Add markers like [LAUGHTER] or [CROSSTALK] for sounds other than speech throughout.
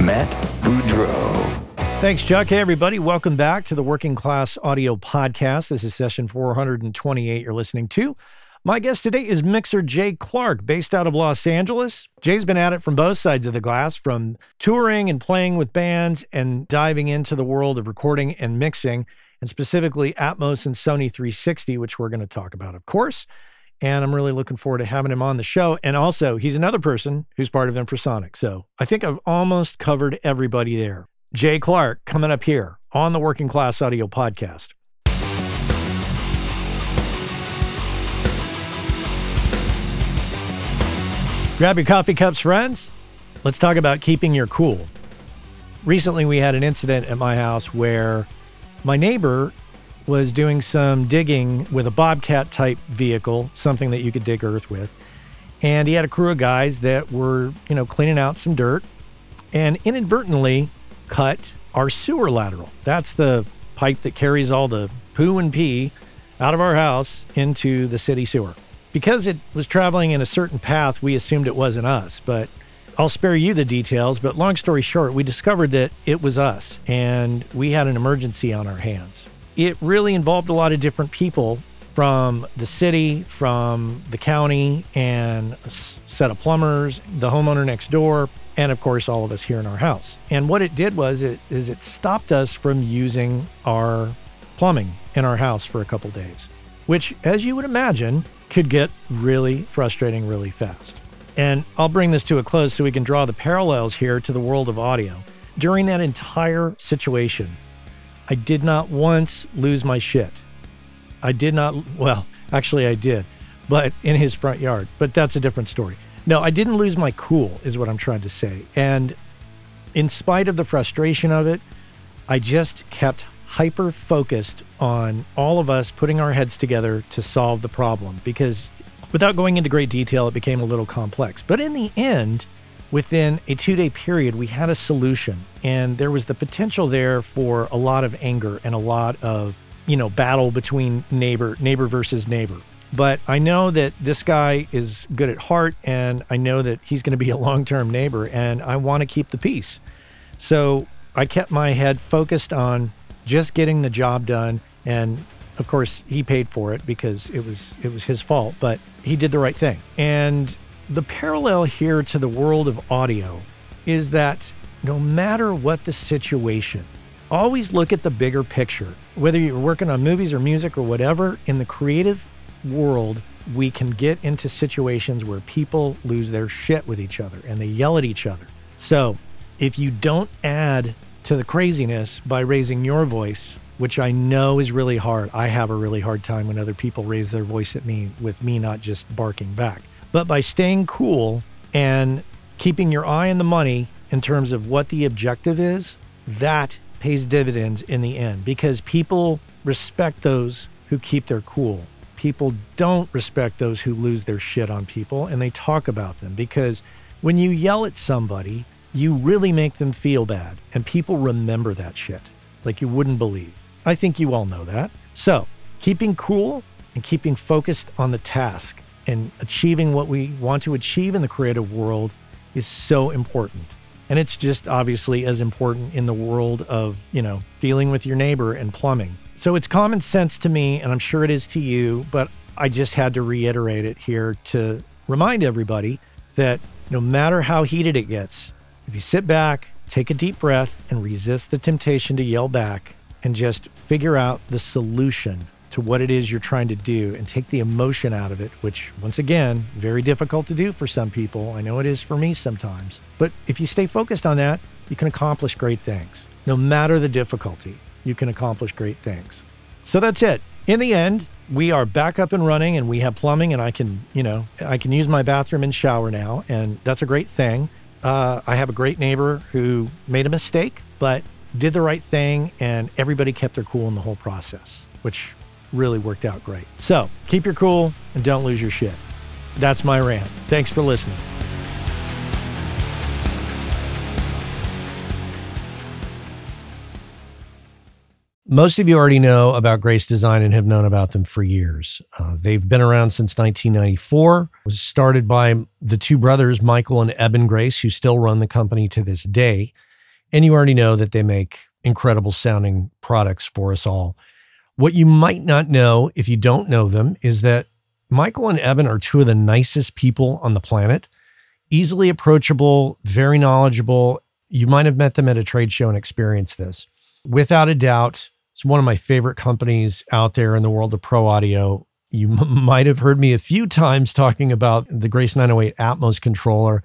Matt Boudreau. Thanks, Chuck. Hey, everybody. Welcome back to the Working Class Audio Podcast. This is session 428 you're listening to. My guest today is mixer Jay Clark, based out of Los Angeles. Jay's been at it from both sides of the glass, from touring and playing with bands and diving into the world of recording and mixing, and specifically Atmos and Sony 360, which we're going to talk about, of course. And I'm really looking forward to having him on the show. And also, he's another person who's part of Infrasonic. So I think I've almost covered everybody there. Jay Clark coming up here on the Working Class Audio Podcast. Grab your coffee cups, friends. Let's talk about keeping your cool. Recently, we had an incident at my house where my neighbor was doing some digging with a bobcat type vehicle, something that you could dig earth with. And he had a crew of guys that were, you know, cleaning out some dirt and inadvertently cut our sewer lateral. That's the pipe that carries all the poo and pee out of our house into the city sewer. Because it was traveling in a certain path, we assumed it wasn't us, but I'll spare you the details. But long story short, we discovered that it was us and we had an emergency on our hands. It really involved a lot of different people from the city, from the county, and a set of plumbers, the homeowner next door, and of course all of us here in our house. And what it did was it is it stopped us from using our plumbing in our house for a couple days, which as you would imagine could get really frustrating really fast. And I'll bring this to a close so we can draw the parallels here to the world of audio. During that entire situation, I did not once lose my shit. I did not, well, actually, I did, but in his front yard. But that's a different story. No, I didn't lose my cool, is what I'm trying to say. And in spite of the frustration of it, I just kept hyper focused on all of us putting our heads together to solve the problem because without going into great detail, it became a little complex. But in the end, within a two day period, we had a solution. And there was the potential there for a lot of anger and a lot of, you know, battle between neighbor, neighbor versus neighbor. But I know that this guy is good at heart and I know that he's going to be a long term neighbor and I want to keep the peace. So I kept my head focused on just getting the job done. And of course, he paid for it because it was it was his fault, but he did the right thing. And the parallel here to the world of audio is that no matter what the situation, always look at the bigger picture. Whether you're working on movies or music or whatever, in the creative world, we can get into situations where people lose their shit with each other and they yell at each other. So, if you don't add to the craziness by raising your voice, which I know is really hard. I have a really hard time when other people raise their voice at me with me not just barking back. But by staying cool and keeping your eye on the money in terms of what the objective is, that pays dividends in the end because people respect those who keep their cool. People don't respect those who lose their shit on people and they talk about them because when you yell at somebody, you really make them feel bad. And people remember that shit like you wouldn't believe. I think you all know that. So, keeping cool and keeping focused on the task and achieving what we want to achieve in the creative world is so important. And it's just obviously as important in the world of, you know, dealing with your neighbor and plumbing. So it's common sense to me, and I'm sure it is to you, but I just had to reiterate it here to remind everybody that no matter how heated it gets, if you sit back, take a deep breath, and resist the temptation to yell back, and just figure out the solution to what it is you're trying to do and take the emotion out of it, which, once again, very difficult to do for some people. I know it is for me sometimes. But if you stay focused on that, you can accomplish great things. No matter the difficulty, you can accomplish great things. So that's it. In the end, we are back up and running and we have plumbing and I can, you know, I can use my bathroom and shower now and that's a great thing. Uh, I have a great neighbor who made a mistake, but did the right thing, and everybody kept their cool in the whole process, which really worked out great. So keep your cool and don't lose your shit. That's my rant. Thanks for listening. Most of you already know about Grace Design and have known about them for years. Uh, they've been around since 1994. It was started by the two brothers, Michael and Eben Grace, who still run the company to this day. And you already know that they make incredible sounding products for us all. What you might not know if you don't know them is that Michael and Eben are two of the nicest people on the planet, easily approachable, very knowledgeable. You might have met them at a trade show and experienced this. Without a doubt, it's one of my favorite companies out there in the world of pro audio. You m- [LAUGHS] might have heard me a few times talking about the Grace 908 Atmos controller.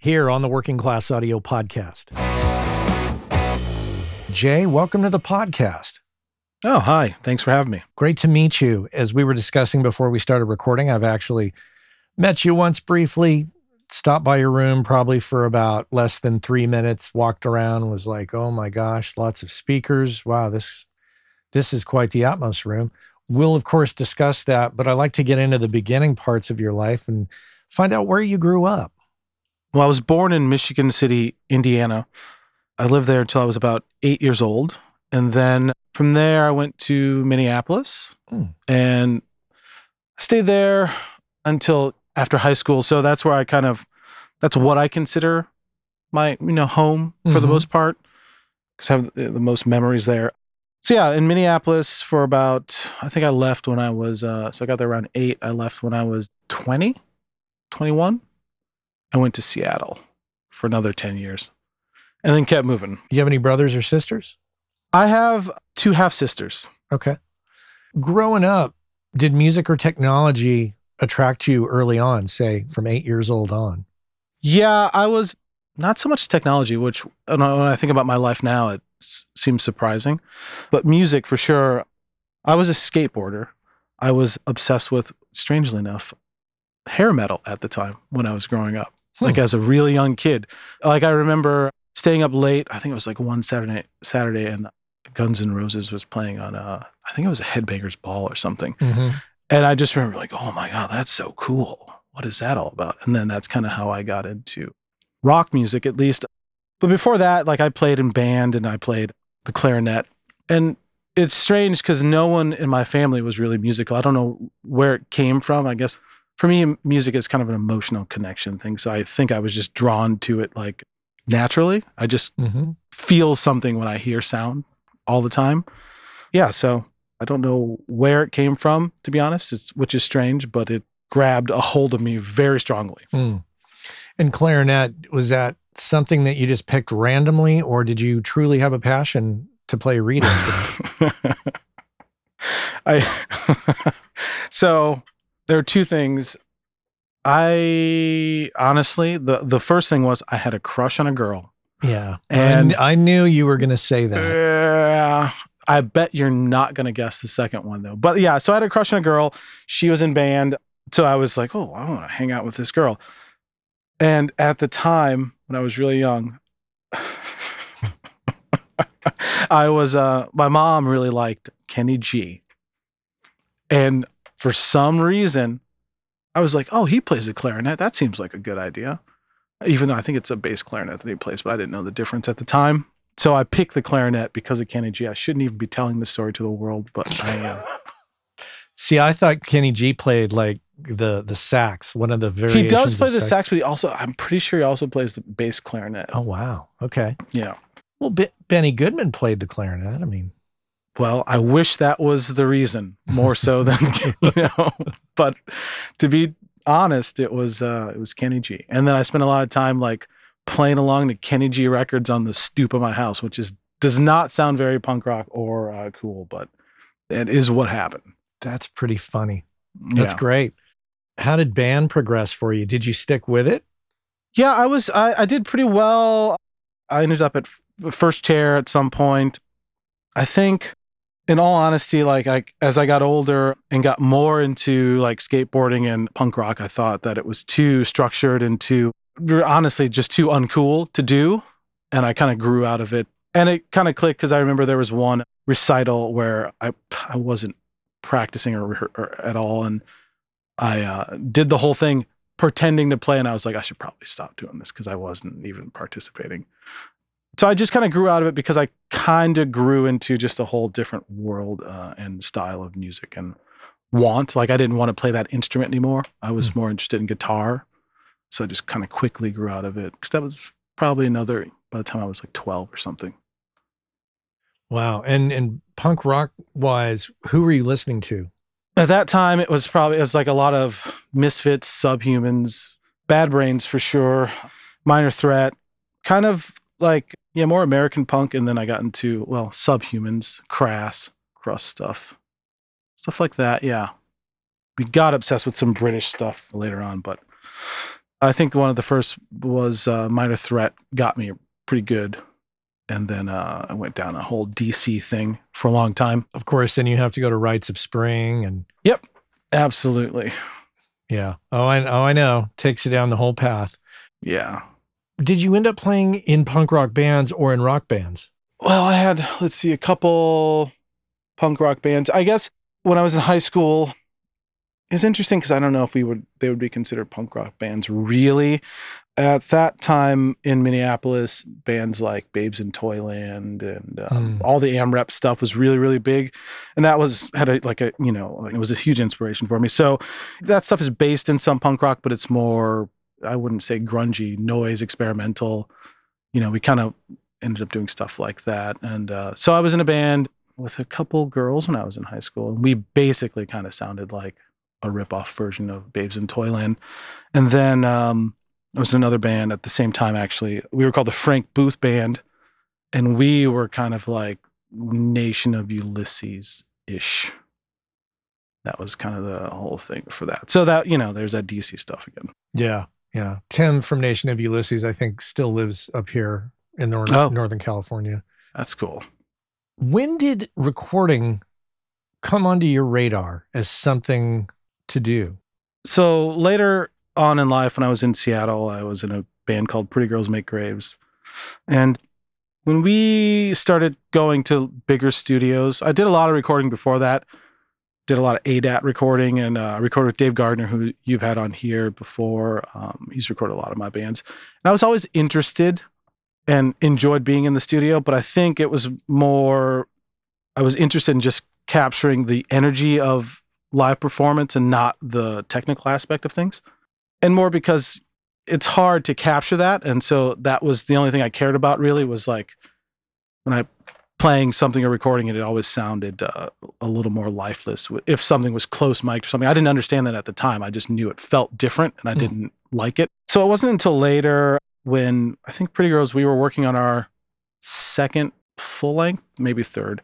here on the Working Class Audio Podcast. Jay, welcome to the podcast. Oh, hi. Thanks for having me. Great to meet you. As we were discussing before we started recording, I've actually met you once briefly, stopped by your room probably for about less than three minutes, walked around, was like, oh my gosh, lots of speakers. Wow, this this is quite the Atmos room. We'll of course discuss that, but I like to get into the beginning parts of your life and find out where you grew up. Well, I was born in Michigan City, Indiana. I lived there until I was about eight years old. And then from there, I went to Minneapolis Mm. and stayed there until after high school. So that's where I kind of, that's what I consider my, you know, home for the Mhm. most part, because I have the, the most memories there. So yeah, in Minneapolis for about, I think I left when I was, uh, so I got there around eight. I left when I was 20, 21. I went to Seattle for another 10 years and then kept moving. You have any brothers or sisters? I have two half sisters. Okay. Growing up, did music or technology attract you early on, say from eight years old on? Yeah, I was not so much technology, which uh, when I think about my life now, it s- seems surprising, but music for sure. I was a skateboarder. I was obsessed with, strangely enough, hair metal at the time when I was growing up, like Hmm. as a really young kid. Like I remember staying up late. I think it was like one Saturday, Saturday, and Guns N' Roses was playing on a, I think it was a Headbangers Ball or something. Mm-hmm. And I just remember like, oh my God, that's so cool. What is that all about? And then that's kind of how I got into rock music, at least. But before that, like I played in band and I played the clarinet. And it's strange because no one in my family was really musical. I don't know where it came from. I guess for me, music is kind of an emotional connection thing. So I think I was just drawn to it like naturally. I just Mm-hmm. feel something when I hear sound all the time. Yeah, so I don't know where it came from, to be honest. It's which is strange, but it grabbed a hold of me very strongly. Mm. And clarinet, was that something that you just picked randomly, or did you truly have a passion to play reed instrument? [LAUGHS] I [LAUGHS] so there are two things. I honestly the the first thing was I had a crush on a girl. yeah. And- and I knew you were going to say that. Yeah. I bet you're not going to guess the second one though. But yeah, so I had a crush on a girl. She was in band. So I was like, oh, I want to hang out with this girl. And at the time when I was really young, [LAUGHS] I was, uh, my mom really liked Kenny G. And for some reason, I was like, oh, he plays the clarinet. That seems like a good idea. Even though I think it's a bass clarinet that he plays, but I didn't know the difference at the time. So I picked the clarinet because of Kenny G. I shouldn't even be telling this story to the world, but I am. [LAUGHS] See, I thought Kenny G played like the the sax, one of the variations. he does play the sax, but he also, I'm pretty sure he also plays the bass clarinet. Oh wow. Okay. Yeah. Well, B- Benny Goodman played the clarinet. I mean, Well, I wish that was the reason more so [LAUGHS] than, [LAUGHS] you know, but to be honest, it was, uh, it was Kenny G. And then I spent a lot of time like playing along to Kenny G records on the stoop of my house, which is, does not sound very punk rock or uh, cool, but it is what happened. that's pretty funny. That's Yeah. great. How did band progress for you? Did you stick with it? Yeah, I was. I, I did pretty well. I ended up at f- first chair at some point. I think, in all honesty, like I as I got older and got more into like skateboarding and punk rock, I thought that it was too structured and too honestly just too uncool to do, and I kind of grew out of it. And it kind of clicked because I remember there was one recital where I I wasn't practicing or, or at all, and I uh, did the whole thing pretending to play and I was like I should probably stop doing this because I wasn't even participating. So I just kind of grew out of it because I kind of grew into just a whole different world uh, and style of music and want like I didn't want to play that instrument anymore. I was more interested in guitar. So I just kind of quickly grew out of it because that was probably another by the time I was like 12 or something. Wow. And and punk rock wise, who were you listening to? At that time, it was probably it was like a lot of misfits, subhumans, bad brains for sure, minor threat, kind of like yeah, more American punk, and then I got into well, subhumans, crass, crust stuff, stuff like that. Yeah, we got obsessed with some British stuff later on, but I think one of the first was uh, minor threat got me pretty good, and then uh, I went down a whole DC thing for a long time. Of course, then you have to go to Rites of Spring and yep, Absolutely, yeah. Oh, I oh I know. Takes you down the whole path. yeah. Did you end up playing in punk rock bands or in rock bands? Well, I had, let's see, a couple punk rock bands. I guess when I was in high school, it's interesting because I don't know if we would they would be considered punk rock bands really. At that time in Minneapolis, bands like Babes in Toyland and um, Mm. all the AMREP stuff was really really big, and that was had a like a you know it was a huge inspiration for me. So that stuff is based in some punk rock, but it's more I wouldn't say grungy, noise, experimental. You know, we kind of ended up doing stuff like that. And uh, so I was in a band with a couple girls when I was in high school. And we basically kind of sounded like a rip-off version of Babes in Toyland. And then um, I was in another band at the same time, actually. We were called the Frank Booth Band. And we were kind of like Nation of Ulysses-ish. That was kind of the whole thing for that. So that, you know, there's that DC stuff again. Yeah. Yeah. Tim from Nation of Ulysses, I think, still lives up here in Nor- Oh. Northern California. That's cool. When did recording come onto your radar as something to do? so later on in life when i was in seattle i was in a band called pretty girls make graves and when we started going to bigger studios, I did a lot of recording before that. Did a lot of ADAT recording and uh, recorded with Dave Gardner, who you've had on here before. Um, he's recorded a lot of my bands. And I was always interested and enjoyed being in the studio, but I think it was more, I was interested in just capturing the energy of live performance and not the technical aspect of things. And more because it's hard to capture that. And so that was the only thing I cared about really was like when I playing something or recording it, it always sounded uh, a little more lifeless. If something was close mic or something, I didn't understand that at the time. I just knew it felt different and I mm. didn't like it. So it wasn't until later when I think Pretty Girls, we were working on our second full length, maybe third,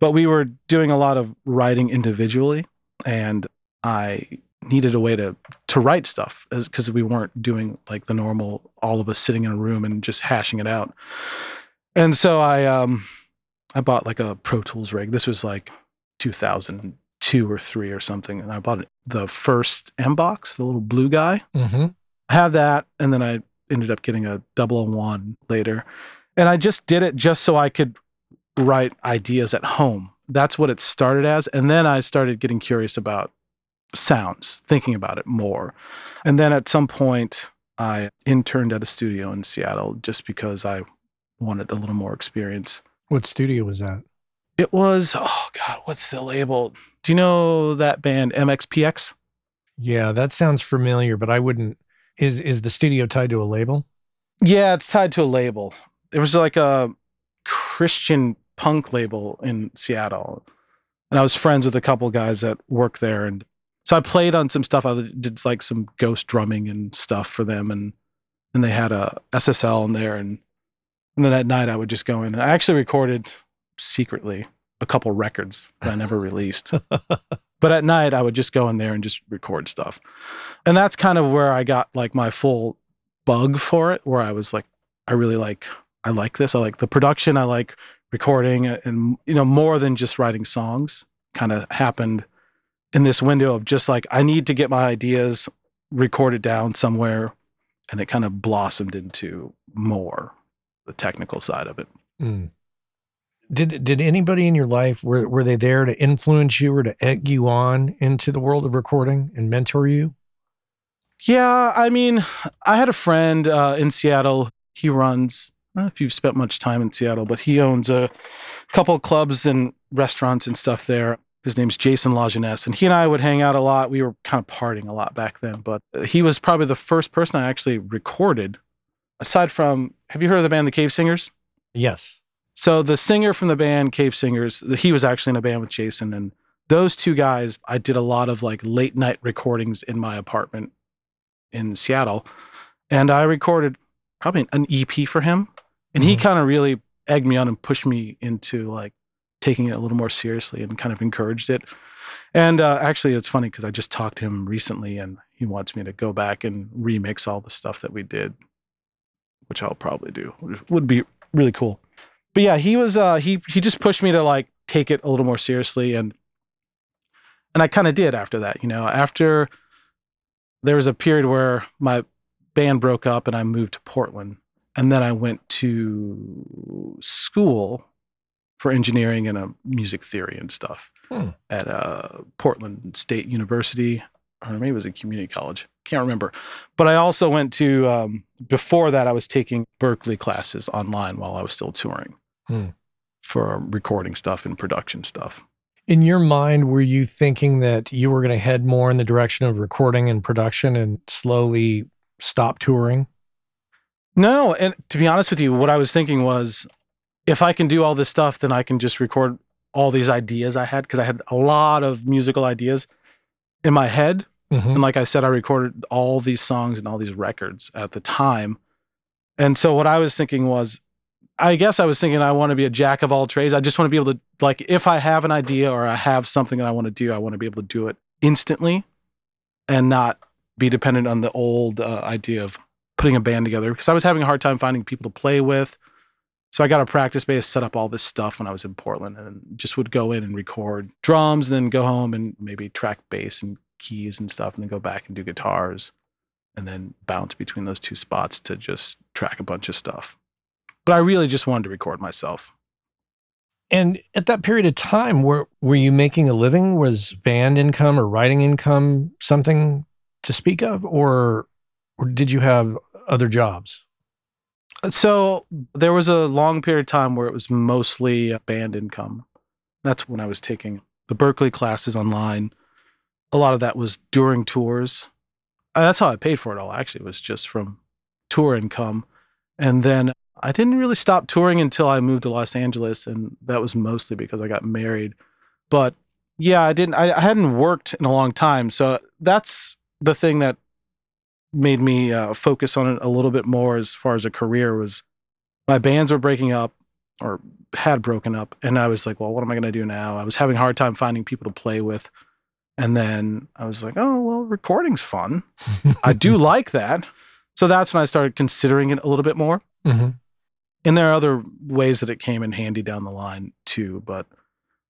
but we were doing a lot of writing individually. And I needed a way to to write stuff because we weren't doing like the normal all of us sitting in a room and just hashing it out. And so I um I bought like a Pro Tools rig. This was like 2002 or 3 or something and I bought the first M box, the little blue guy. Mm-hmm. I had that and then I ended up getting a 001 later. And I just did it just so I could write ideas at home. That's what it started as and then I started getting curious about sounds, thinking about it more. And then at some point, I interned at a studio in Seattle just because I wanted a little more experience. What studio was that? It was, oh God, what's the label? Do you know that band MXPX? Yeah, that sounds familiar, but I wouldn't. Is is the studio tied to a label? Yeah, it's tied to a label. It was like a Christian punk label in Seattle. And I was friends with a couple guys that work there and so I played on some stuff. I did like some ghost drumming and stuff for them, and and they had a SSL in there, and and then at night I would just go in. And I actually recorded secretly a couple records that I never [LAUGHS] released. but at night I would just go in there and just record stuff, and that's kind of where I got like my full bug for it, where I was like, I really like, I like this. I like the production. I like recording, and you know, more than just writing songs. Kind of happened in this window of just like I need to get my ideas recorded down somewhere, and it kind of blossomed into more the technical side of it. Mm. Did did anybody in your life were were they there to influence you or to egg you on into the world of recording and mentor you? Yeah, I mean, I had a friend uh, in Seattle. He runs. I don't know if you've spent much time in Seattle, but he owns a couple clubs and restaurants and stuff there. His name's Jason Lajeunesse, and he and I would hang out a lot. We were kind of partying a lot back then, but he was probably the first person I actually recorded. Aside from, have you heard of the band The Cave Singers? Yes. So the singer from the band Cave Singers, he was actually in a band with Jason, and those two guys, I did a lot of like late night recordings in my apartment in Seattle, and I recorded probably an EP for him, and mm-hmm. he kind of really egged me on and pushed me into like taking it a little more seriously and kind of encouraged it. And uh, actually, it's funny because I just talked to him recently, and he wants me to go back and remix all the stuff that we did, which I'll probably do. Which would be really cool. But yeah, he was uh, he he just pushed me to like take it a little more seriously, and and I kind of did after that. You know, after there was a period where my band broke up and I moved to Portland, and then I went to school for engineering and a music theory and stuff hmm. at uh, Portland State University, or maybe it was a community college. Can't remember. But I also went to um, before that. I was taking Berklee classes online while I was still touring hmm. for recording stuff and production stuff. In your mind, were you thinking that you were going to head more in the direction of recording and production and slowly stop touring? No, and to be honest with you, what I was thinking was if I can do all this stuff, then I can just record all these ideas I had because I had a lot of musical ideas in my head. Mm-hmm. And like I said, I recorded all these songs and all these records at the time. And so what I was thinking was, I guess I was thinking I want to be a jack of all trades. I just want to be able to, like, if I have an idea or I have something that I want to do, I want to be able to do it instantly and not be dependent on the old uh, idea of putting a band together because I was having a hard time finding people to play with. So I got a practice space, set up all this stuff when I was in Portland, and just would go in and record drums, and then go home and maybe track bass and keys and stuff, and then go back and do guitars, and then bounce between those two spots to just track a bunch of stuff. But I really just wanted to record myself. And at that period of time, were were you making a living? Was band income or writing income something to speak of, or, or did you have other jobs? Uh, so there was a long period of time where it was mostly band income. That's when I was taking the Berklee classes online. A lot of that was during tours. Uh, That's how I paid for it all, actually, it was just from tour income. And then I didn't really stop touring until I moved to Los Angeles. And that was mostly because I got married. But yeah, I didn't, I, I hadn't worked in a long time. So that's the thing that made me uh, focus on it a little bit more as far as a career was my bands were breaking up or had broken up and i was like well what am i going to do now i was having a hard time finding people to play with and then i was like oh well recording's fun. I do [LAUGHS] like that. So that's when i started considering it a little bit more. Hmm and there are other ways that it came in handy down the line too but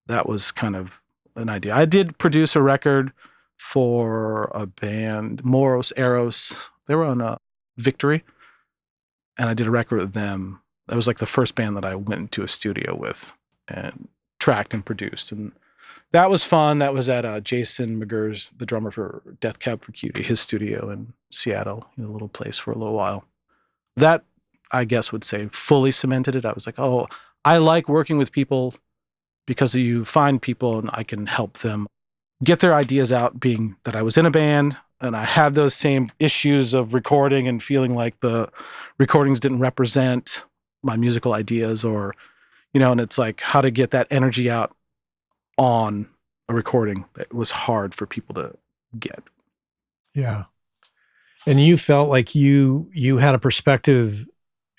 that was kind of an idea. I did produce a record for a band moros eros. They were on a victory. And i did a record with them. That was like the first band that i went into a studio with and tracked and produced. And that was fun that was at uh, jason mcgerr's the drummer for death cab for cutie his studio in seattle in a little place for a little while that I guess would say fully cemented it. I was like, oh, I like working with people because you find people and I can help them get their ideas out, being that I was in a band and I had those same issues of recording and feeling like the recordings didn't represent my musical ideas or, you know, and it's like how to get that energy out on a recording that was hard for people to get. Yeah. And you felt like you you had a perspective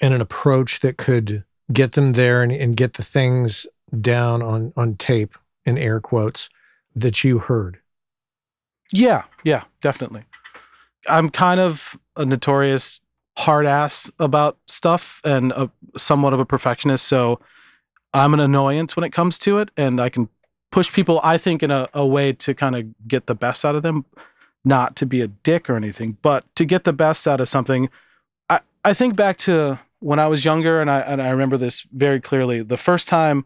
and an approach that could get them there and, and get the things down on on tape in air quotes that you heard. Yeah, yeah, definitely. I'm kind of a notorious hard ass about stuff and a, somewhat of a perfectionist. So I'm an annoyance when it comes to it. And I can push people, I think, in a, a way to kind of get the best out of them, not to be a dick or anything, but to get the best out of something. I, I think back to when I was younger, and I, and I remember this very clearly. The first time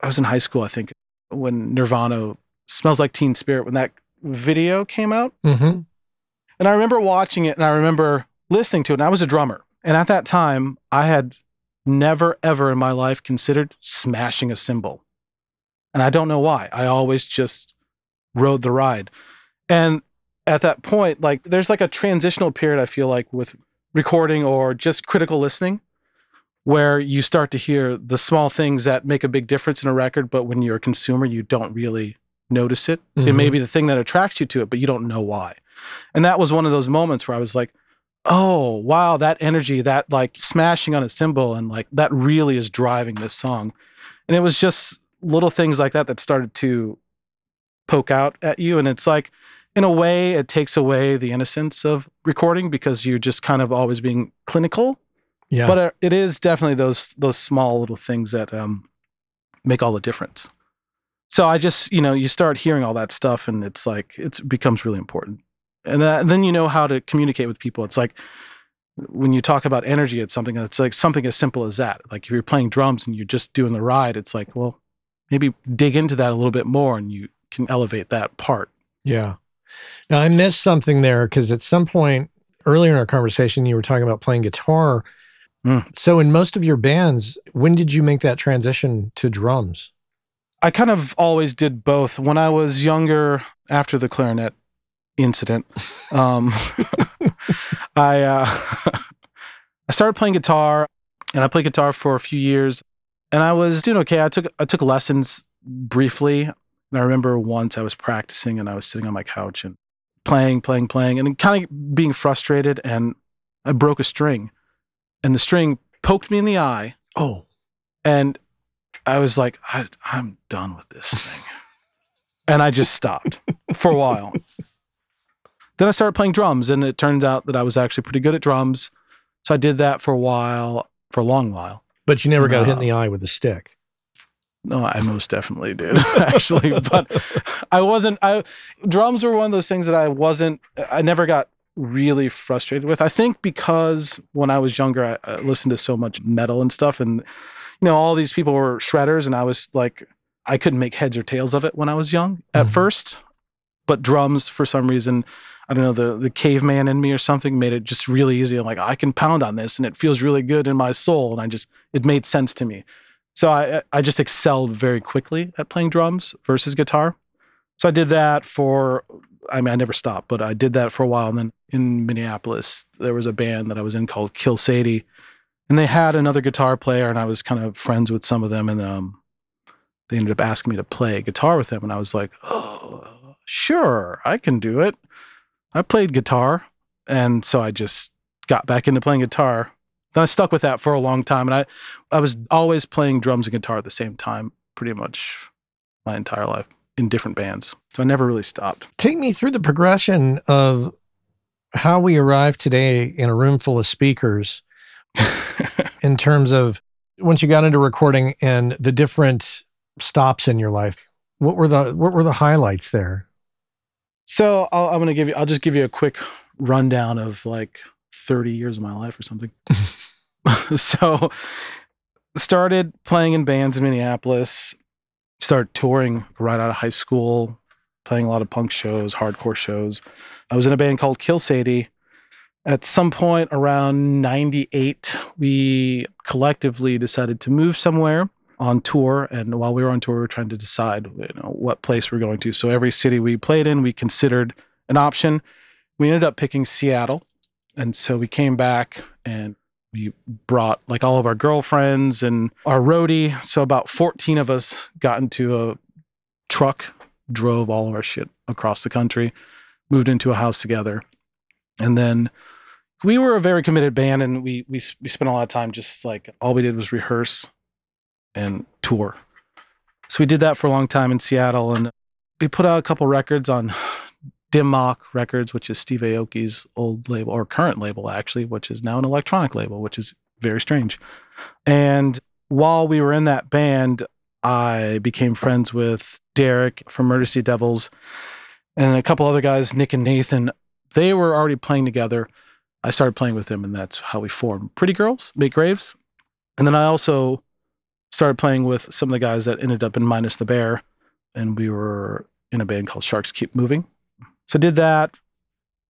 I was in high school, I think, when Nirvana smells like Teen Spirit, when that video came out. Mm-hmm. And I remember watching it and I remember listening to it. And I was a drummer. And at that time, I had never, ever in my life considered smashing a cymbal. And I don't know why. I always just rode the ride. And at that point, like there's like a transitional period, I feel like, with recording or just critical listening, where you start to hear the small things that make a big difference in a record. But when you're a consumer, you don't really notice it. It may Mhm. be the thing that attracts you to it, but you don't know why. And that was one of those moments where I was like, oh, wow, that energy, that like smashing on a cymbal, and like that really is driving this song. And it was just little things like that that started to poke out at you. And it's like, in a way, it takes away the innocence of recording because you're just kind of always being clinical. Yeah. But uh, it is definitely those those small little things that um, make all the difference. So I just, you know, you start hearing all that stuff, and it's like it becomes really important. And uh, then you know how to communicate with people. It's like when you talk about energy, it's something that's like something as simple as that. Like if you're playing drums and you're just doing the ride, it's like, well, maybe dig into that a little bit more, and you can elevate that part. Yeah. Now I missed something there because at some point earlier in our conversation, you were talking about playing guitar. Mm. So in most of your bands, when did you make that transition to drums? I kind of always did both. When I was younger, after the clarinet incident, [LAUGHS] um, [LAUGHS] I uh, [LAUGHS] I started playing guitar, and I played guitar for a few years, and I was doing okay. I took I took lessons briefly, and I remember once I was practicing, and I was sitting on my couch and playing, playing, playing, and kind of being frustrated, and I broke a string, and the string poked me in the eye, Oh. and I was like, I, I'm done with this thing. [LAUGHS] and I just stopped for a while. Then I started playing drums, and it turned out that I was actually pretty good at drums. So I did that for a while, for a long while. But you never got hit in the eye with a stick. No, I most definitely did, [LAUGHS] actually. But I wasn't, I, drums were one of those things that I wasn't, I never got really frustrated with. I think because when I was younger, I, I listened to so much metal and stuff, and you know, all these people were shredders, and I was like, I couldn't make heads or tails of it when I was young at Mhm. first. But drums, for some reason, I don't know, the the caveman in me or something made it just really easy. I'm like, I can pound on this, and it feels really good in my soul, and I just it made sense to me. So I I just excelled very quickly at playing drums versus guitar. So I did that for I mean I never stopped, but I did that for a while. And then in Minneapolis, there was a band that I was in called Kill Sadie. And they had another guitar player, and I was kind of friends with some of them. And um, they ended up asking me to play guitar with them. And I was like, oh, sure, I can do it. I played guitar. And so I just got back into playing guitar. Then I stuck with that for a long time. And I, I was always playing drums and guitar at the same time, pretty much my entire life in different bands. So I never really stopped. Take me through the progression of how we arrived today in a room full of speakers [LAUGHS] in terms of once you got into recording and the different stops in your life. What were the what were the highlights there? So I'll, I'm going to give you, I'll just give you a quick rundown of like 30 years of my life or something. [LAUGHS] so started playing in bands in Minneapolis, started touring right out of high school, playing a lot of punk shows, hardcore shows. I was in a band called Kill Sadie. At some point around 98, we collectively decided to move somewhere on tour. And while we were on tour, we were trying to decide you know, what place we're going to. So every city we played in, we considered an option. We ended up picking Seattle. And so we came back and we brought like all of our girlfriends and our roadie. So about 14 of us got into a truck, drove all of our shit across the country, moved into a house together. And then we were a very committed band and we we we spent a lot of time just like all we did was rehearse and tour. So we did that for a long time in Seattle and we put out a couple records on [SIGHS] Dim Mak Records, which is Steve Aoki's old label or current label actually, which is now an electronic label, which is very strange. And while we were in that band, I became friends with Derek from Murder City Devils and a couple other guys, Nick and Nathan. They were already playing together. I started playing with them, and that's how we formed Pretty Girls, Make Graves. And then I also started playing with some of the guys that ended up in Minus the Bear, and we were in a band called Sharks Keep Moving. So did that.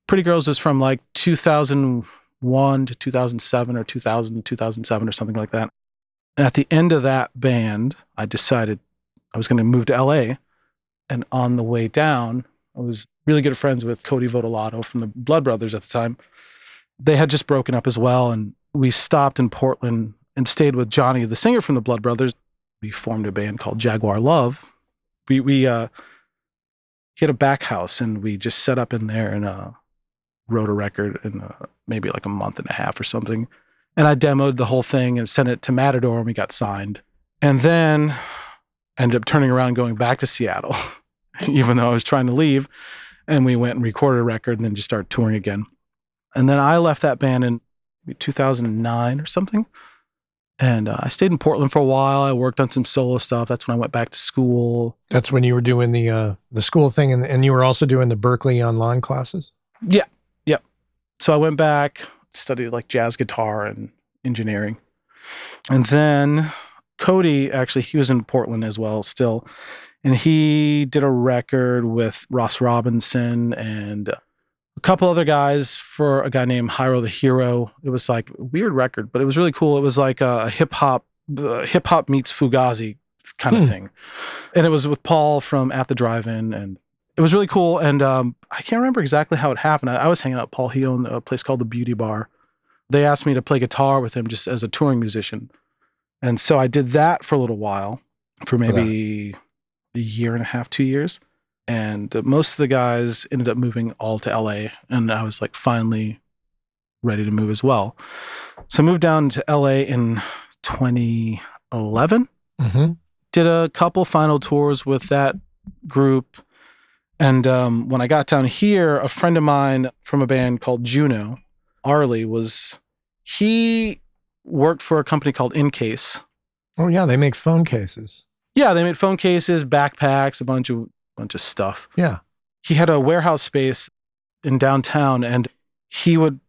Pretty Girls was from like 2001 to 2007 or 2000 to 2007 or something like that. And at the end of that band, I decided I was going to move to LA. And on the way down, I was really good friends with Cody Votolato from the Blood Brothers at the time. They had just broken up as well. And we stopped in Portland and stayed with Johnny, the singer from the Blood Brothers. We formed a band called Jaguar Love. We, we, uh, he had a back house and we just set up in there and, uh, wrote a record in uh, maybe like a month and a half or something. And I demoed the whole thing and sent it to Matador and we got signed. And then ended up turning around and going back to Seattle, [LAUGHS] even though I was trying to leave. And we went and recorded a record and then just started touring again. And then I left that band in 2009 or something. And uh, I stayed in Portland for a while. I worked on some solo stuff. That's when I went back to school. That's when you were doing the uh, the school thing, and, and you were also doing the Berklee online classes. Yeah, yeah. So I went back, studied like jazz guitar and engineering. And then Cody, actually, he was in Portland as well, still. And he did a record with Ross Robinson and a couple other guys for a guy named Hyro the Hero. It was like a weird record, but it was really cool. It was like a hip hop, uh, hip hop meets Fugazi kind of Hmm. thing. And it was with Paul from At the Drive-In, and it was really cool. And um, I can't remember exactly how it happened. I, I was hanging out with Paul. He owned a place called the Beauty Bar. They asked me to play guitar with him just as a touring musician, and so I did that for a little while, for maybe a year and a half, two years. And uh, most of the guys ended up moving all to LA, and I was like finally ready to move as well. So I moved down to LA in 2011 Mm-hmm. did a couple final tours with that group. And um, when I got down here, a friend of mine from a band called Juno, Arlie, was he worked for a company called Incase. Oh yeah, they make phone cases. Yeah, they made phone cases, backpacks, a bunch of bunch of stuff. Yeah. He had a warehouse space in downtown, and he would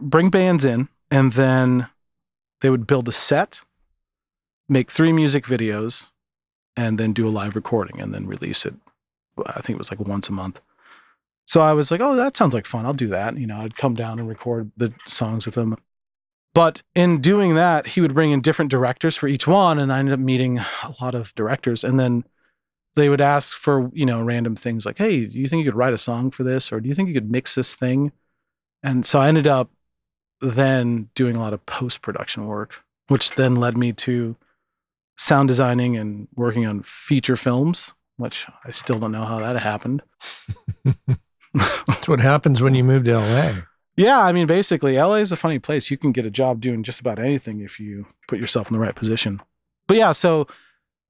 bring bands in and then they would build a set, make three music videos, and then do a live recording and then release it. I think it was like once a month. So I was like, oh, that sounds like fun. I'll do that. You know, I'd come down and record the songs with him. But in doing that, he would bring in different directors for each one. And I ended up meeting a lot of directors. And then they would ask for, you know, random things like, hey, do you think you could write a song for this? Or do you think you could mix this thing? And so I ended up then doing a lot of post production work, which then led me to sound designing and working on feature films, which I still don't know how that happened. That's what happens when you move to LA. Yeah, I mean, basically, LA is a funny place. You can get a job doing just about anything if you put yourself in the right position. But yeah, so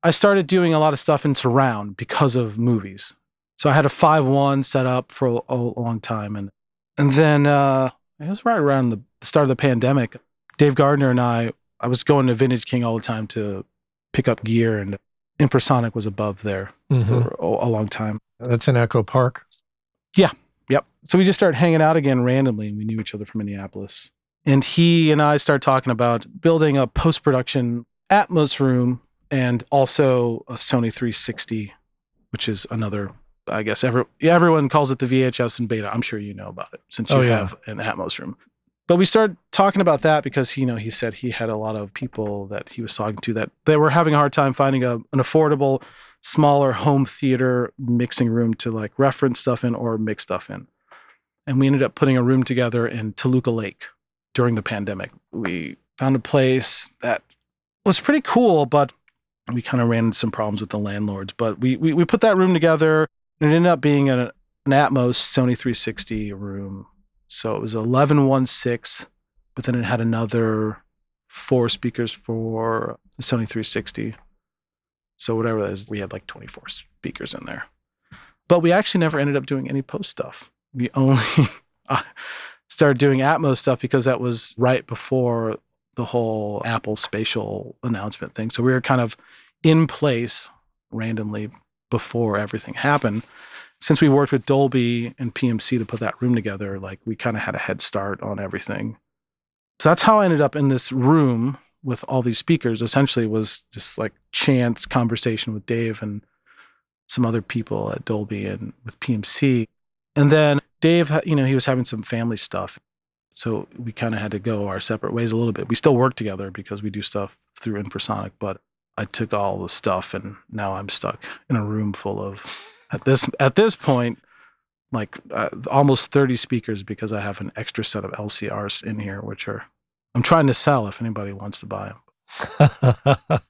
I started doing a lot of stuff in surround because of movies. So I had a five one set up for a, a long time, and and then uh, it was right around the start of the pandemic. Dave Gardner and I, I was going to Vintage King all the time to pick up gear, and Infrasonic was above there Mhm. for a, a long time. That's in Echo Park. Yeah. Yep. So we just started hanging out again randomly, and we knew each other from Minneapolis. And he and I started talking about building a post production Atmos room and also a Sony 360, which is another, I guess, every, yeah, everyone calls it the VHS and beta. I'm sure you know about it since you Oh, yeah. have an Atmos room. But we started talking about that because you know he said he had a lot of people that he was talking to that they were having a hard time finding a, an affordable, smaller home theater mixing room to like reference stuff in or mix stuff in. And we ended up putting a room together in Toluca Lake during the pandemic. We found a place that was pretty cool, but we kind of ran into some problems with the landlords. But we we, we put that room together and it ended up being an, an Atmos Sony 360 room. So it was 1116, but then it had another four speakers for the Sony 360. So whatever that is, we had like 24 speakers in there. But we actually never ended up doing any post stuff. We only [LAUGHS] started doing Atmos stuff because that was right before the whole Apple spatial announcement thing. So we were kind of in place randomly before everything happened. Since we worked with Dolby and PMC to put that room together, like we kind of had a head start on everything. So that's how I ended up in this room with all these speakers. Essentially, was just like chance conversation with Dave and some other people at Dolby and with PMC. And then Dave, you know, he was having some family stuff. So we kind of had to go our separate ways a little bit. We still work together because we do stuff through Infrasonic, but I took all the stuff and now I'm stuck in a room full of at this at this point like uh, almost 30 speakers because I have an extra set of LCRs in here which are I'm trying to sell if anybody wants to buy them. [LAUGHS]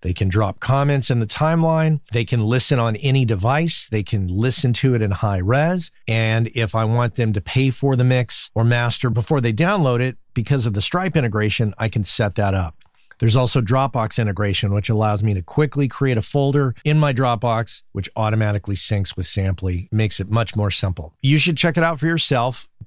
They can drop comments in the timeline. They can listen on any device. They can listen to it in high res. And if I want them to pay for the mix or master before they download it, because of the Stripe integration, I can set that up. There's also Dropbox integration, which allows me to quickly create a folder in my Dropbox, which automatically syncs with Samply, makes it much more simple. You should check it out for yourself,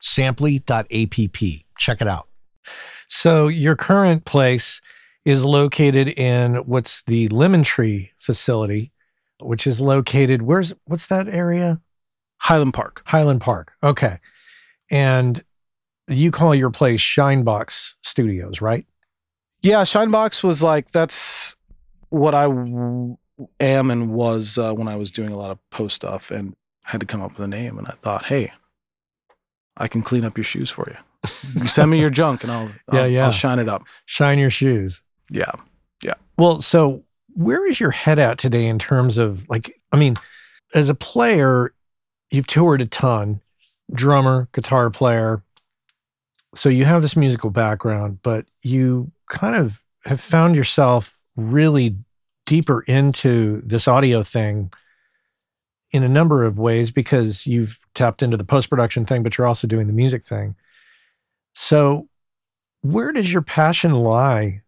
Samply.app. Check it out. So, your current place is located in what's the Lemon Tree facility, which is located where's what's that area? Highland Park. Highland Park. Okay. And you call your place Shinebox Studios, right? Yeah, Shinebox was like that's what I w- am and was uh, when I was doing a lot of post stuff, and I had to come up with a name. And I thought, hey, I can clean up your shoes for you. You send me your junk, and I'll [LAUGHS] Yeah, I'll, yeah. I'll shine it up. Shine your shoes. Yeah, Yeah. Well, so where is your head at today in terms of like, I mean, as a player, you've toured a ton, drummer, guitar player. So you have this musical background, but you kind of have found yourself really deeper into this audio thing in a number of ways because you've tapped into the post production thing, but you're also doing the music thing. So, where does your passion lie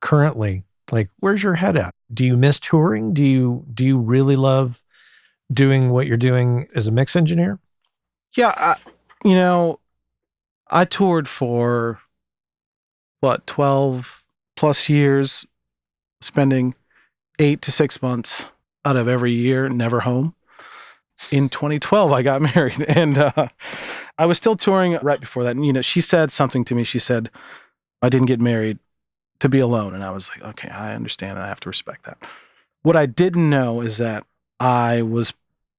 currently? Like, where's your head at? Do you miss touring? Do you do you really love doing what you're doing as a mix engineer? yeah. I, you know, I toured for what twelve plus years, spending eight to six months out of every year never home. In 2012, I got [LAUGHS] married, and uh, I was still touring right before that. And you know, she said something to me. She said, "I didn't get married to be alone," and I was like, "Okay, I understand, and I have to respect that." What I didn't know is that I was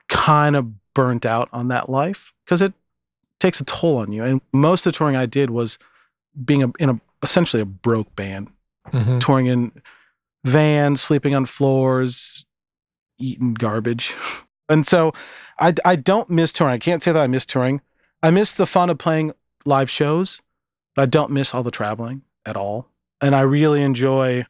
kind of burnt out on that life because it takes a toll on you. And most of the touring I did was being a, in a essentially a broke band, Mm-hmm. touring in vans, sleeping on floors, eating garbage. [LAUGHS] And so I, I don't miss touring. I can't say that I miss touring. I miss the fun of playing live shows, but I don't miss all the traveling at all. And I really enjoy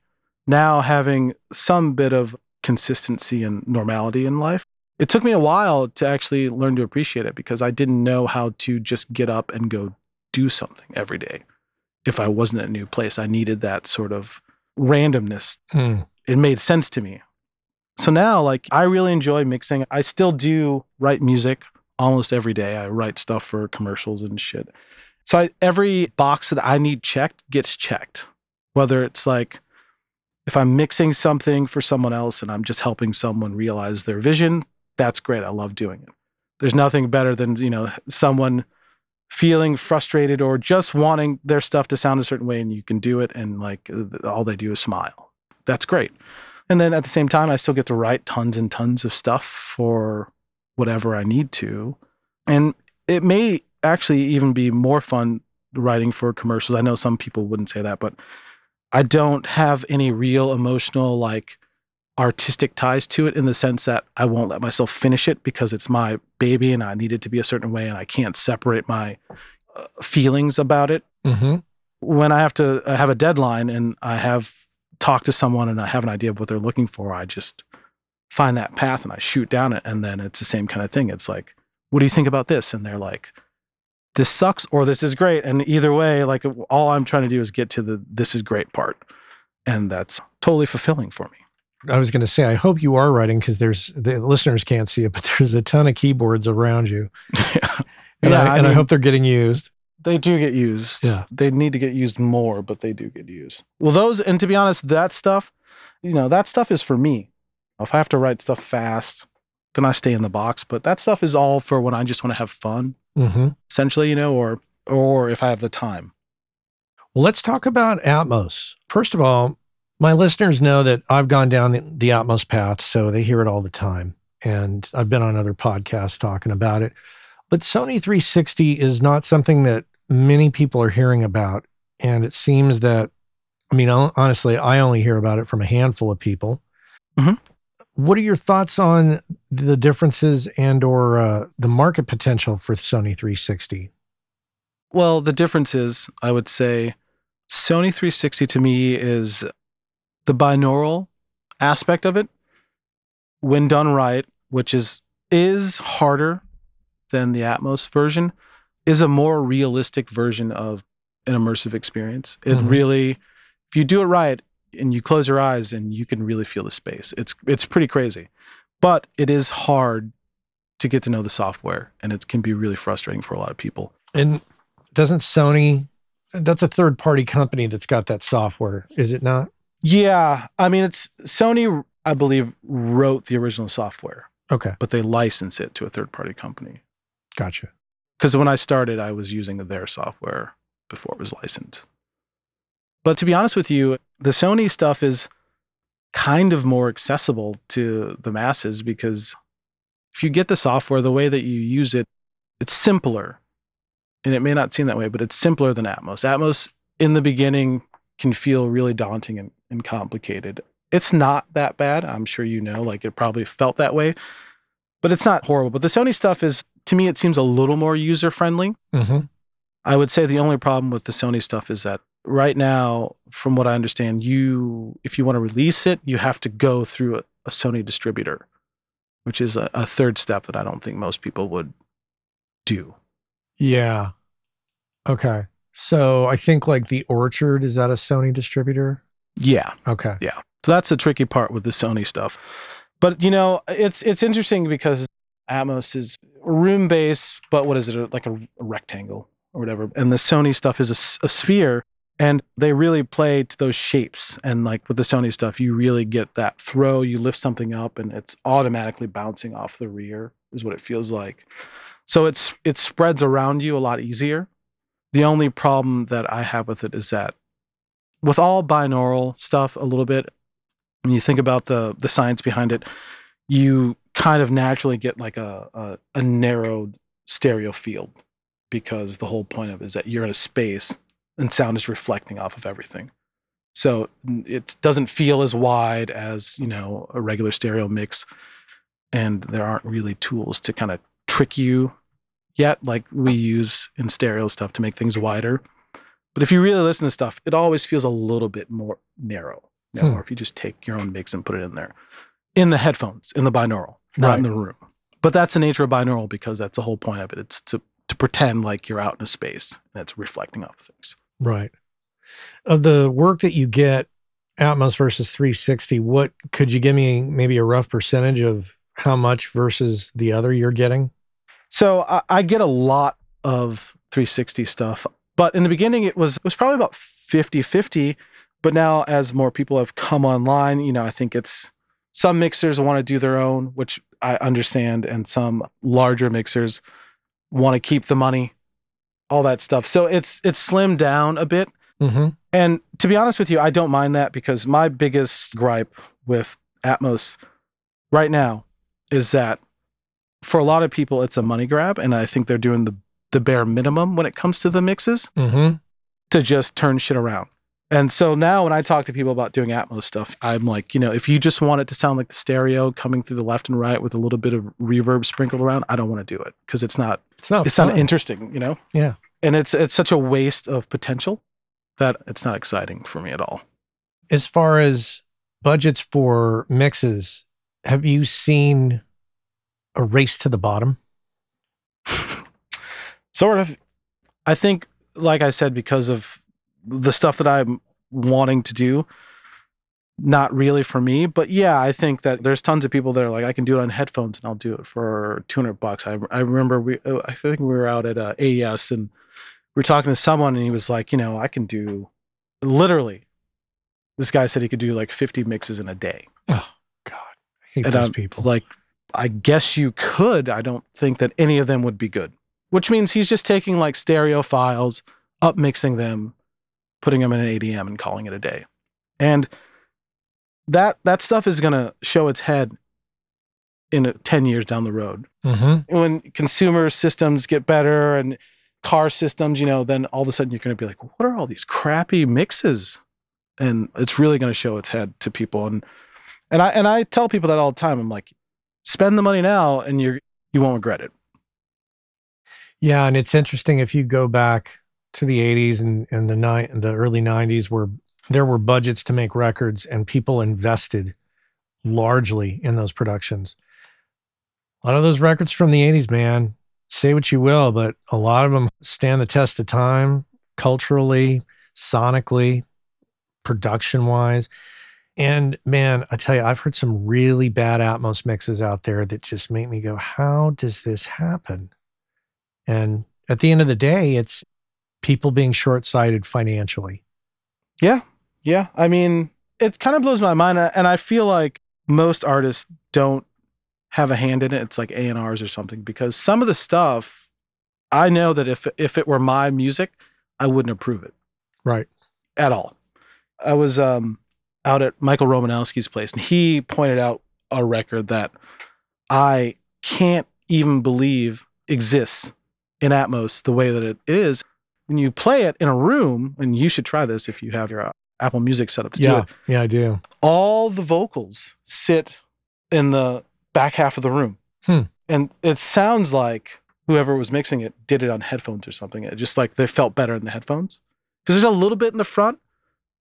now having some bit of consistency and normality in life. It took me a while to actually learn to appreciate it because I didn't know how to just get up and go do something every day. If I wasn't at a new place, I needed that sort of randomness Mm. it made sense to me. So now, like, I really enjoy mixing. I still do write music almost every day. I write stuff for commercials and shit. So I, every box that I need checked gets checked. Whether it's like if I'm mixing something for someone else and I'm just helping someone realize their vision, that's great. I love doing it. There's nothing better than, you know, someone feeling frustrated or just wanting their stuff to sound a certain way and you can do it and like all they do is smile. That's great. And then at the same time, I still get to write tons and tons of stuff for whatever I need to. And it may actually even be more fun writing for commercials. I know some people wouldn't say that, but I don't have any real emotional, like artistic ties to it in the sense that I won't let myself finish it because it's my baby and I need it to be a certain way and I can't separate my uh, feelings about it Mm-hmm. when I have to I have a deadline and I have talked to someone and I have an idea of what they're looking for, I just find that path and I shoot down it. And then it's the same kind of thing. It's like, what do you think about this? And they're like, this sucks or this is great. And either way, like all I'm trying to do is get to the this is great part. And that's totally fulfilling for me. I was going to say, I hope you are writing because there's the listeners can't see it, but [LAUGHS] there's a ton of keyboards around you, [LAUGHS] and, Yeah, I, I and I mean- hope they're getting used. They do get used. Yeah. They need to get used more, but they do get used. Well, those, and to be honest, that stuff, you know, that stuff is for me. If I have to write stuff fast, then I stay in the box. But that stuff is all for when I just want to have fun, Mm-hmm. essentially, you know, or or if I have the time. Well, let's talk about Atmos. First of all, my listeners know that I've gone down the, the Atmos path, so they hear it all the time. And I've been on other podcasts talking about it. But Sony 360 is not something that many people are hearing about. And it seems that, I mean, honestly, I only hear about it from a handful of people. Mhm. What are your thoughts on the differences and or uh, the market potential for Sony 360? Well, the difference is, I would say, Sony 360 to me is the binaural aspect of it. When done right, which is is harder than the Atmos version, is a more realistic version of an immersive experience. It Mhm. really, if you do it right and you close your eyes and you can really feel the space, it's it's pretty crazy. But it is hard to get to know the software, and it can be really frustrating for a lot of people. And doesn't Sony That's a third party company that's got that software, is it not? Yeah, I mean, it's Sony, I believe, wrote the original software, Okay, but they license it to a third party company. gotcha. Because when I started, I was using their software before it was licensed. But to be honest with you, the Sony stuff is kind of more accessible to the masses because if you get the software, the way that you use it, it's simpler. And it may not seem that way, but it's simpler than Atmos. Atmos in the beginning can feel really daunting and, and complicated. It's not that bad. I'm sure you know, like it probably felt that way, but it's not horrible. But the Sony stuff is, to me, it seems a little more user friendly. Mm-hmm. I would say the only problem with the Sony stuff is that right now, from what I understand, you if you want to release it, you have to go through a, a Sony distributor, which is a, a third step that I don't think most people would do. Yeah. Okay. So I think like the Orchard is that a Sony distributor? Yeah. Okay. Yeah. So that's the tricky part with the Sony stuff. But you know, it's it's interesting because Atmos is room base, but what is it? Like a, a rectangle or whatever. And the Sony stuff is a sphere, and they really play to those shapes. And like with the Sony stuff, you really get that throw. You lift something up, and it's automatically bouncing off the rear. Is what it feels like. So it's it spreads around you a lot easier. The only problem that I have with it is that with all binaural stuff, a little bit, when you think about the the science behind it, you kind of naturally get like a a, a narrowed stereo field because the whole point of it is that you're in a space and sound is reflecting off of everything. So it doesn't feel as wide as you know a regular stereo mix, and there aren't really tools to kind of trick you yet, like we use in stereo stuff to make things wider. But if you really listen to stuff, it always feels a little bit more narrow. You know, Hmm. Or if you just take your own mix and put it in there, in the headphones, in the binaural, not in the room. But that's the nature of binaural because that's the whole point of it. It's to to pretend like you're out in a space and it's reflecting off things. Right. Of the work that you get, Atmos versus 360, what could you give me maybe a rough percentage of how much versus the other you're getting? So I, I get a lot of 360 stuff, but in the beginning it was it was probably about 50-50. But now as more people have come online, you know, I think it's some mixers want to do their own, which I understand, and some larger mixers want to keep the money, all that stuff. So it's it's slimmed down a bit. Mm-hmm. And to be honest with you, I don't mind that because my biggest gripe with Atmos right now is that for a lot of people it's a money grab and I think they're doing the the bare minimum when it comes to the mixes Mm-hmm. to just turn shit around. And so now when I talk to people about doing Atmos stuff, I'm like, you know, if you just want it to sound like the stereo coming through the left and right with a little bit of reverb sprinkled around, I don't want to do it because it's not It's not it's fun. not interesting, you know? Yeah. And it's it's such a waste of potential that it's not exciting for me at all. as far as budgets for mixes, have you seen a race to the bottom? [LAUGHS] sort of i think like i said because of the stuff that i'm wanting to do not really for me but yeah i think that there's tons of people that are like i can do it on headphones and i'll do it for 200 bucks i, I remember we uh, i think we were out at uh, aes and we were talking to someone and he was like you know i can do literally this guy said he could do like 50 mixes in a day oh God, I hate and those I'm people. like, I guess you could. I don't think that any of them would be good. Which means he's just taking like stereo files, up mixing them, putting them in an ADM and calling it a day. And that that stuff is gonna show its head in uh, 10 years down the road. mm-hmm. When consumer systems get better and car systems, you know, then all of a sudden you're gonna be like, what are all these crappy mixes? And it's really gonna show its head to people. And and I and I tell people that all the time. I'm like, spend the money now and you're you won't regret it. Yeah, and it's interesting if you go back to the 80s and, and the ni- the early 90s where there were budgets to make records and people invested largely in those productions. A lot of those records from the 80s, man, say what you will, but a lot of them stand the test of time culturally, sonically, production wise. And man, I tell you, I've heard some really bad Atmos mixes out there that just make me go, how does this happen? And at the end of the day, it's people being short sighted financially. Yeah. Yeah. I mean, it kind of blows my mind. uh, And I feel like most artists don't have a hand in it. It's like A&Rs or something because some of the stuff I know that if if it were my music, I wouldn't approve it Right. at all. I was um, out at Michael Romanowski's place and he pointed out a record that I can't even believe exists in Atmos the way that it is. When you play it in a room, and you should try this if you have your uh, Apple Music set up to do Yeah. it, Yeah, I do. all the vocals sit in the back half of the room. Hmm. And it sounds like whoever was mixing it did it on headphones or something. It just like they felt better in the headphones. Because there's a little bit in the front,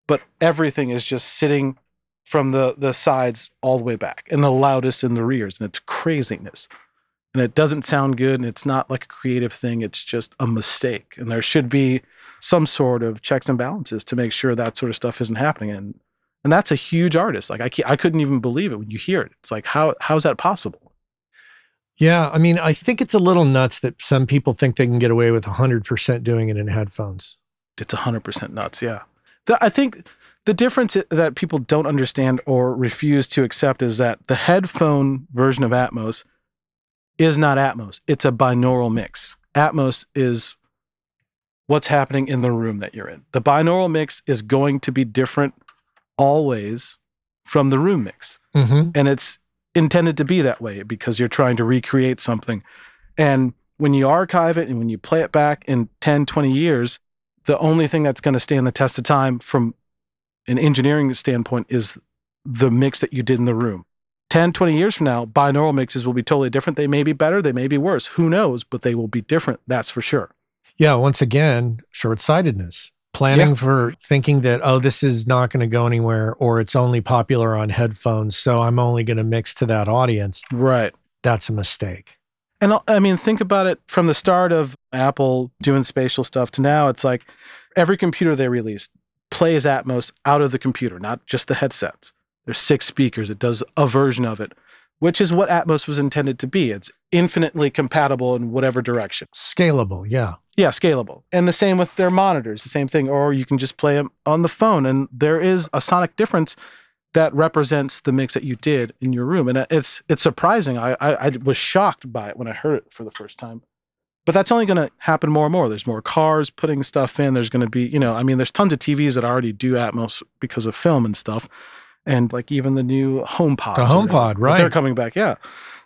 but everything is just sitting from the the sides all the way back and the loudest in the rears. And it's craziness. And it doesn't sound good and it's not like a creative thing. It's just a mistake. And there should be some sort of checks and balances to make sure that sort of stuff isn't happening. And and that's a huge artist. Like I, I couldn't even believe it when you hear it. It's like how how's that possible? Yeah. I mean, I think it's a little nuts that some people think they can get away with 100% doing it in headphones. It's hundred percent nuts. Yeah, The- I think the difference that people don't understand or refuse to accept is that the headphone version of Atmos is not Atmos. It's a binaural mix. Atmos is what's happening in the room that you're in. The binaural mix is going to be different always from the room mix. Mm-hmm. and it's intended to be that way because you're trying to recreate something and when you archive it and when you play it back in 10 20 years the only thing that's going to stand the test of time from an engineering standpoint is the mix that you did in the room 10 20 years from now binaural mixes will be totally different they may be better they may be worse who knows but they will be different that's for sure Yeah. Once again, short sightedness. Planning Yeah. for thinking that, oh, this is not going to go anywhere or it's only popular on headphones. So I'm only going to mix to that audience. right That's a mistake. And I- I mean, think about it from the start of Apple doing spatial stuff to now, it's like every computer they released plays Atmos out of the computer, not just the headsets. There's six speakers, it does a version of it, which is what Atmos was intended to be. It's infinitely compatible in whatever direction. Scalable. Yeah. Yeah, scalable. And the same with their monitors, the same thing. Or you can just play them on the phone. And there is a sonic difference that represents the mix that you did in your room. And uh, it's it's surprising. I I, I was shocked by it when I heard it for the first time. But that's only going to happen more and more. There's more cars putting stuff in. There's going to be, you know, I mean, there's tons of TVs that already do Atmos because of film and stuff. And like even the new HomePod. The HomePod, right? They're coming back. Yeah.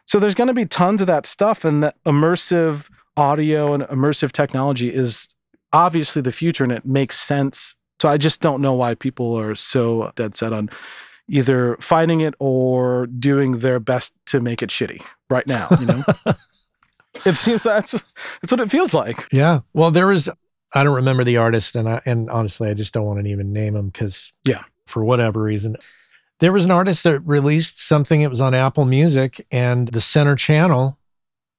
So there's going to be tons of that stuff. And that immersive audio and immersive technology is obviously the future and it makes sense. So I just don't know why people are so dead set on either fighting it or doing their best to make it shitty right now, you know? [LAUGHS] it seems that's that's what it feels like. Yeah. Well, there was, I don't remember the artist, and I, and honestly, I just don't want to even name him because, Yeah. for whatever reason, there was an artist that released something. It was on Apple Music, and the center channel,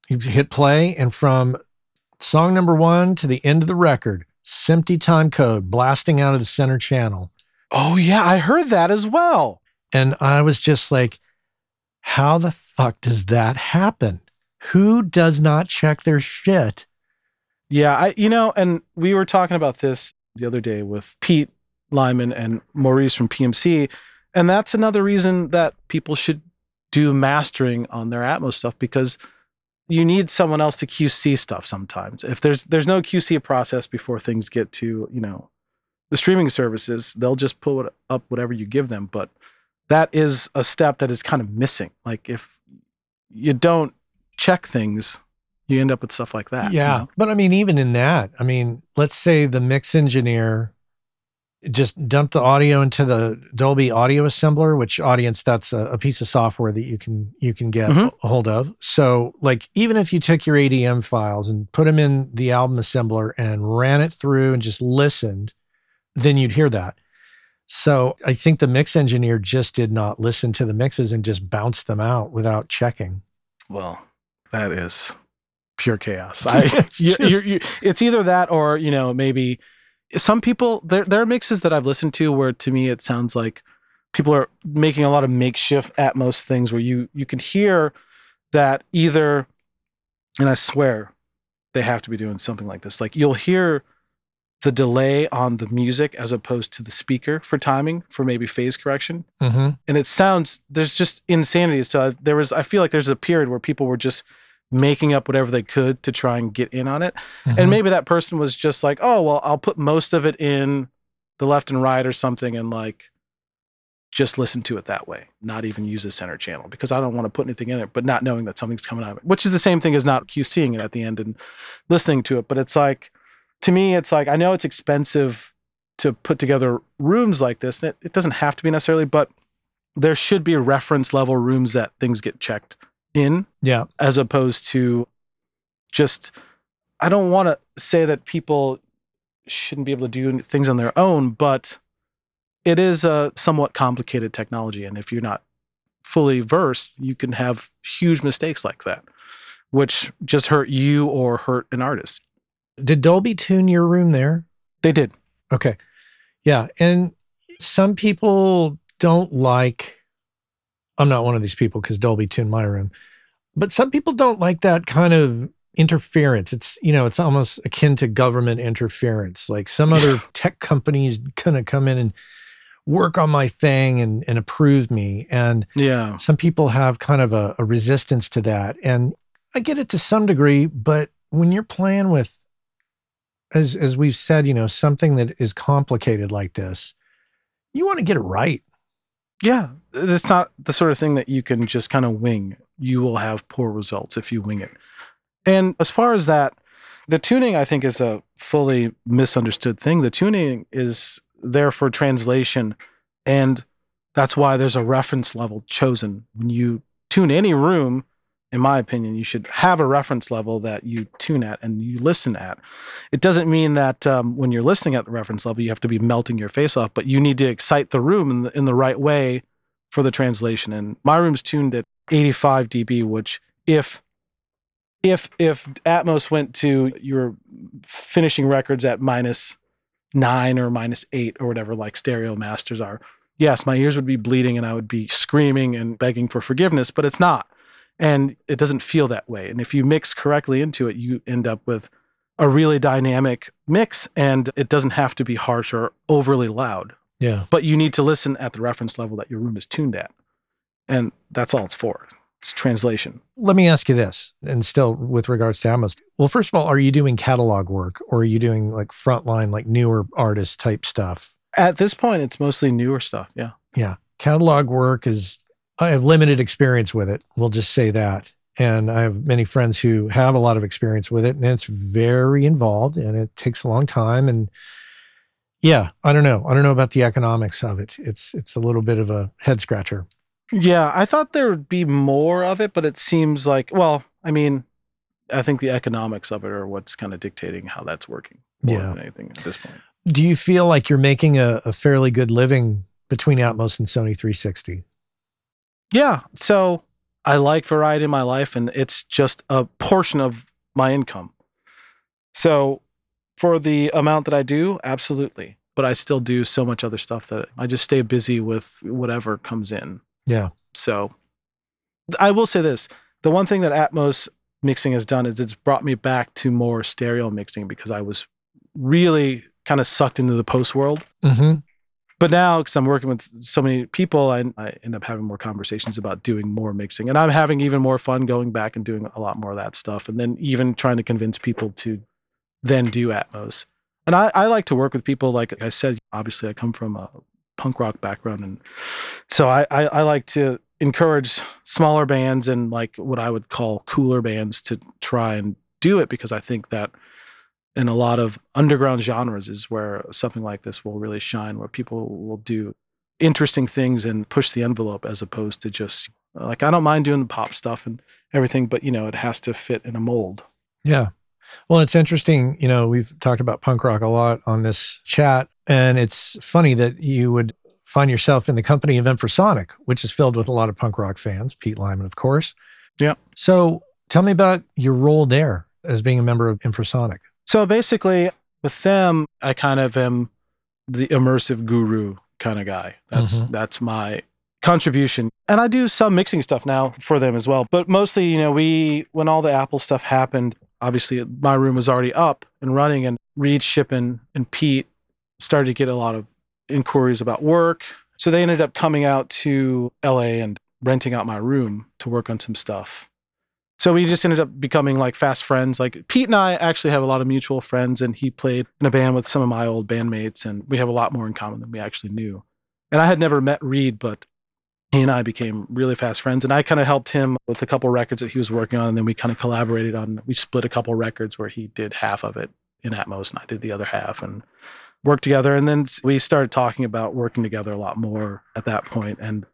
you hit play, and from song number one to the end of the record, SMPTE time code blasting out of the center channel, Oh yeah, I heard that as well. and I was just like, how the fuck does that happen? Who does not check their shit? Yeah, I you know, and we were talking about this the other day with Pete Lyman and Maurice from PMC, and that's another reason that people should do mastering on their Atmos stuff because you need someone else to QC stuff sometimes. If there's there's no QC process before things get to, you know, the streaming services, they'll just pull it up whatever you give them, but that is a step that is kind of missing. Like if you don't check things, you end up with stuff like that. you Yeah. know? But I mean, even in that, I mean, let's say the mix engineer just dump the audio into the Dolby Audio Assembler, which audience that's a, a piece of software that you can you can get Mhm. a hold of. So, like, even if you took your ADM files and put them in the album assembler and ran it through and just listened, then you'd hear that. So, I think the mix engineer just did not listen to the mixes and just bounced them out without checking. Well, that is pure chaos. [LAUGHS] I, It's you, just- you, you, it's either that or you know maybe some people there there are mixes that I've listened to where to me it sounds like people are making a lot of makeshift Atmos things where you you can hear that either, and I swear they have to be doing something like this. Like you'll hear the delay on the music as opposed to the speaker for timing for maybe phase correction. Mm-hmm. And it sounds there's just insanity. So there was I feel like there's a period where people were just making up whatever they could to try and get in on it. Mm-hmm. And maybe that person was just like, "Oh, well, I'll put most of it in the left and right or something and like just listen to it that way, not even use a center channel because I don't want to put anything in it, but not knowing that something's coming out of it, which is the same thing as not QCing it at the end and listening to it. But it's like, to me, it's like, I know it's expensive to put together rooms like this, and it, it doesn't have to be necessarily, but there should be reference level rooms that things get checked in yeah. as opposed to just I don't want to say that people shouldn't be able to do things on their own, but it is a somewhat complicated technology and if you're not fully versed, you can have huge mistakes like that which just hurt you or hurt an artist. Did Dolby tune your room there? They did. Okay. Yeah. And some people don't like, I'm not one of these people because Dolby tuned my room, but some people don't like that kind of interference. It's, you know, it's almost akin to government interference. Like some other tech companies kind of come in and work on my thing and, and approve me. And Yeah. some people have kind of a, a resistance to that. And I get it to some degree, but when you're playing with as as we've said, you know, something that is complicated like this, you want to get it right. Yeah. It's not the sort of thing that you can just kind of wing. You will have poor results if you wing it. And as far as that, the tuning, I think, is a fully misunderstood thing. The tuning is there for translation. And that's why there's a reference level chosen. When you tune any room, in my opinion, you should have a reference level that you tune at and you listen at. It doesn't mean that um, when you're listening at the reference level, you have to be melting your face off, but you need to excite the room in the, in the right way for the translation. And my room's tuned at 85 dB, which if if if Atmos went to your finishing records at minus nine or minus eight or whatever, like stereo masters are, yes, my ears would be bleeding and I would be screaming and begging for forgiveness, but it's not. And it doesn't feel that way. And if you mix correctly into it, you end up with a really dynamic mix and it doesn't have to be harsh or overly loud. Yeah. But you need to listen at the reference level that your room is tuned at. And that's all it's for. It's translation. Let me ask you this, and still with regards to Atmos. Well, first of all, are you doing catalog work or are you doing like frontline, like newer artist type stuff? At this point, it's mostly newer stuff. Yeah. Yeah. Catalog work is, I have limited experience with it. We'll just say that. And I have many friends who have a lot of experience with it, and it's very involved and it takes a long time. And yeah, I don't know. I don't know about the economics of it. It's it's a little bit of a head scratcher. Yeah. I thought there would be more of it, but it seems like, well, I mean, I think the economics of it are what's kind of dictating how that's working more Yeah. than anything at this point. Do you feel like you're making a, a fairly good living between Atmos and Sony 360? Yeah. So I like variety in my life, and it's just a portion of my income. So for the amount that I do, absolutely. But I still do so much other stuff that I just stay busy with whatever comes in. Yeah. So I will say this the one thing that Atmos mixing has done is it's brought me back to more stereo mixing because I was really kind of sucked into the post world. Mm-hmm. But now, because I'm working with so many people, I, I end up having more conversations about doing more mixing. And I'm having even more fun going back and doing a lot more of that stuff. And then even trying to convince people to then do Atmos. And I, I like to work with people, like I said, obviously, I come from a punk rock background. And so I, I, I like to encourage smaller bands and like what I would call cooler bands to try and do it because I think that in a lot of underground genres is where something like this will really shine, where people will do interesting things and push the envelope as opposed to just like I don't mind doing the pop stuff and everything, but you know, it has to fit in a mold. Yeah. Well, it's interesting. You know, we've talked about punk rock a lot on this chat, and it's funny that you would find yourself in the company of Infrasonic, which is filled with a lot of punk rock fans, Pete Lyman, of course. Yeah. So tell me about your role there as being a member of Infrasonic. So basically, with them, I kind of am the immersive guru kind of guy. That's Mhm. that's my contribution. And I do some mixing stuff now for them as well. But mostly, you know, we when all the Apple stuff happened, obviously my room was already up and running, and Reid, Shippen, and Pete started to get a lot of inquiries about work. So they ended up coming out to LA and renting out my room to work on some stuff. So we just ended up becoming like fast friends. Like Pete and I actually have a lot of mutual friends, and he played in a band with some of my old bandmates, and we have a lot more in common than we actually knew. And I had never met Reid, but he and I became really fast friends. And I kind of helped him with a couple records that he was working on. And then we kind of collaborated on, we split a couple records where he did half of it in Atmos and I did the other half and worked together. And then we started talking about working together a lot more at that point and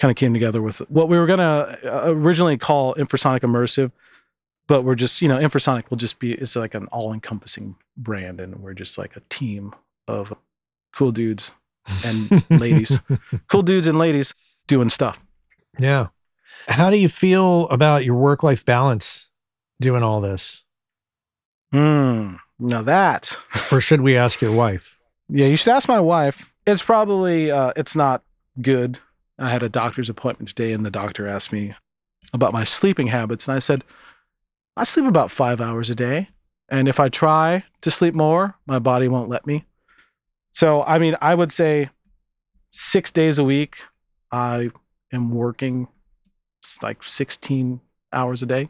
kind of came together with what we were going to originally call Infrasonic Immersive. But we're just, you know, Infrasonic will just be, it's like an all encompassing brand. And we're just like a team of cool dudes and [LAUGHS] ladies, cool dudes and ladies doing stuff. Yeah. How do you feel about your work life balance doing all this? Hmm. Now that. or should we ask your wife? Yeah, you should ask my wife. It's probably uh, it's not good. I had a doctor's appointment today, and the doctor asked me about my sleeping habits, and I said I sleep about five hours a day, and if I try to sleep more, my body won't let me. So, I mean, I would say six days a week, I am working like 16 hours a day.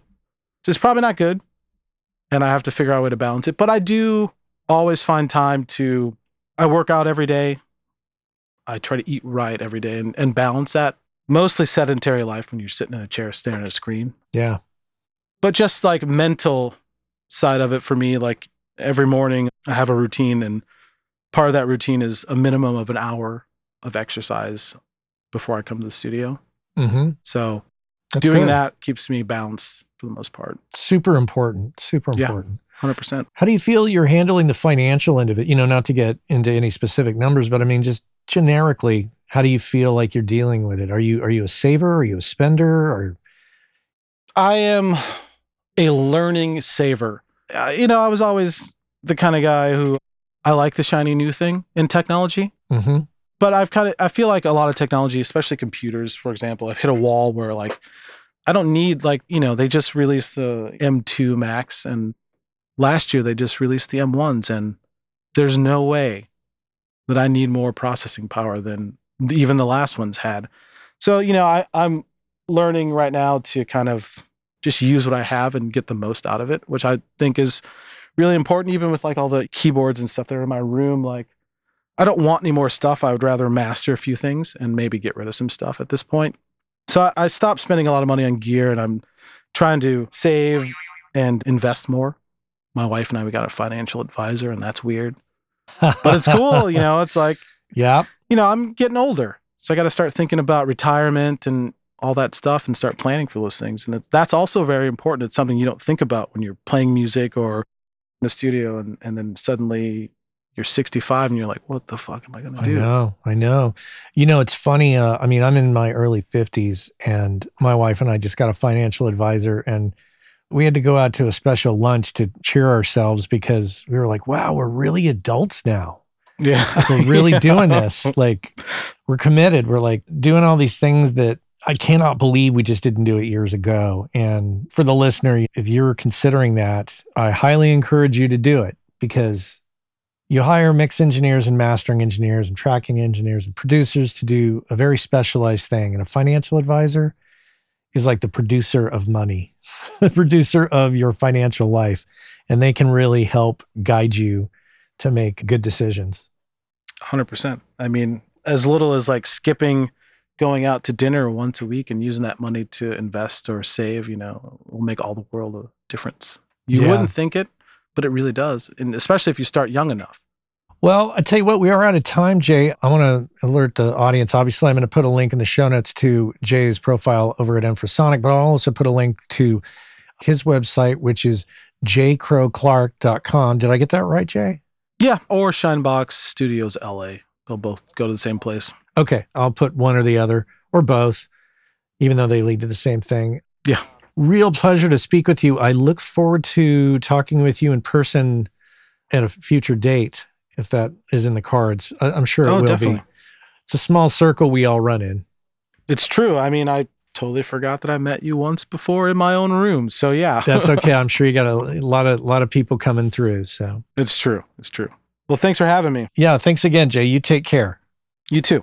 So it's probably not good. And I have to figure out a way to balance it. But I do always find time to, I work out every day. I try to eat right every day and, and balance that. Mostly sedentary life when you're sitting in a chair staring at a screen. Yeah. But just like mental side of it for me, like every morning I have a routine and part of that routine is a minimum of an hour of exercise before I come to the studio. Mm-hmm. So That's doing good. that keeps me balanced for the most part. Super important. Super Yeah. important. 100%. How do you feel you're handling the financial end of it? You know, not to get into any specific numbers, but I mean, just generically, how do you feel like you're dealing with it? Are you are you a saver? Are you a spender? Or I am a learning saver. Uh, you know, I was always the kind of guy who I like the shiny new thing in technology. mm-hmm. but I've kind of I feel like a lot of technology, especially computers, for example, I've hit a wall where like I don't need like you know they just released the M2 Max and last year they just released the M1s and there's no way that I need more processing power than even the last ones had. So you know I I'm learning right now to kind of just use what I have and get the most out of it, which I think is really important. Even with like all the keyboards and stuff that are in my room, like. I don't want any more stuff. I would rather master a few things and maybe get rid of some stuff at this point. So I, I stopped spending a lot of money on gear and I'm trying to save and invest more. My wife and I, we got a financial advisor and that's weird, but it's cool. You know, it's like, [LAUGHS] yeah. you know, I'm getting older. So I got to start thinking about retirement and all that stuff and start planning for those things. And it's, that's also very important. It's something you don't think about when you're playing music or in the studio and, and then suddenly you're 65 and you're like, what the fuck am I going to do? I know, I know. You know, it's funny. Uh, I mean, I'm in my early 50s, and my wife and I just got a financial advisor, and we had to go out to a special lunch to cheer ourselves because we were like, wow, we're really adults now. Yeah. We're really [LAUGHS] Yeah. doing this. Like, we're committed. We're like doing all these things that I cannot believe we just didn't do it years ago. And for the listener, if you're considering that, I highly encourage you to do it because you hire mix engineers and mastering engineers and tracking engineers and producers to do a very specialized thing. And a financial advisor is like the producer of money, [LAUGHS] the producer of your financial life. And they can really help guide you to make good decisions. 100%. I mean, as little as like skipping going out to dinner once a week and using that money to invest or save, you know, will make all the world a difference. You Yeah. wouldn't think it, but it really does. And especially if you start young enough. Well, I tell you what, we are out of time, Jay. I want to alert the audience. Obviously, I'm going to put a link in the show notes to Jay's profile over at Infrasonic, but I'll also put a link to his website, which is jcrowclark.com. Did I get that right, Jay? Yeah. Or Shinebox Studios LA. They'll both go to the same place. Okay, I'll put one or the other or both, even though they lead to the same thing. Yeah. Real pleasure to speak with you. I look forward to talking with you in person at a future date, if that is in the cards. I- I'm sure it oh, will definitely. be. It's a small circle we all run in. It's true. I mean, I totally forgot that I met you once before in my own room. So yeah, That's [LAUGHS] okay. I'm sure you got a, a lot of lot of people coming through. So it's true. It's true. Well, thanks for having me. yeah, thanks again, Jay. You take care. You too.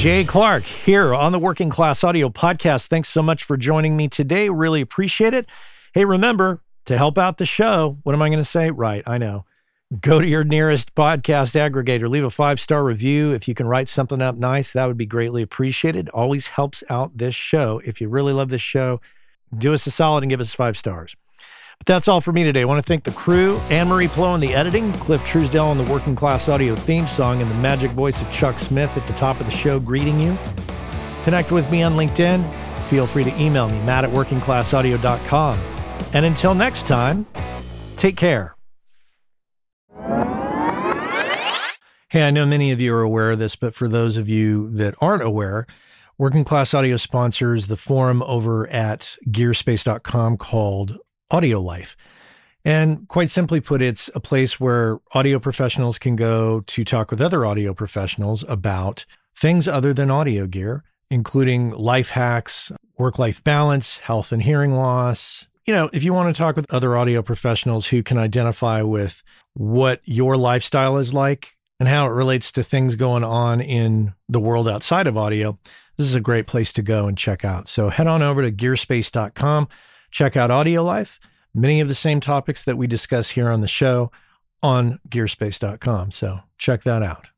Jay Clark here on the Working Class Audio Podcast. Thanks so much for joining me today. Really appreciate it. Hey, remember to help out the show, what am I going to say? Right, I know. Go to your nearest podcast aggregator, leave a five star review. If you can write something up nice, that would be greatly appreciated. Always helps out this show. If you really love this show, do us a solid and give us five stars. That's all for me today. I want to thank the crew, Anne Marie Plo in the editing, Cliff Truesdell on the Working Class Audio theme song, and the magic voice of Chuck Smith at the top of the show greeting you. Connect with me on LinkedIn. Feel free to email me, matt at workingclassaudio.com. And until next time, take care. Hey, I know many of you are aware of this, but for those of you that aren't aware, Working Class Audio sponsors the forum over at gearspace.com called Audio Life. And quite simply put, it's a place where audio professionals can go to talk with other audio professionals about things other than audio gear, including life hacks, work life balance, health and hearing loss. You know, if you want to talk with other audio professionals who can identify with what your lifestyle is like and how it relates to things going on in the world outside of audio, this is a great place to go and check out. So head on over to gearspace.com, check out Audio Life, many of the same topics that we discuss here on the show on gearspace.com. So check that out.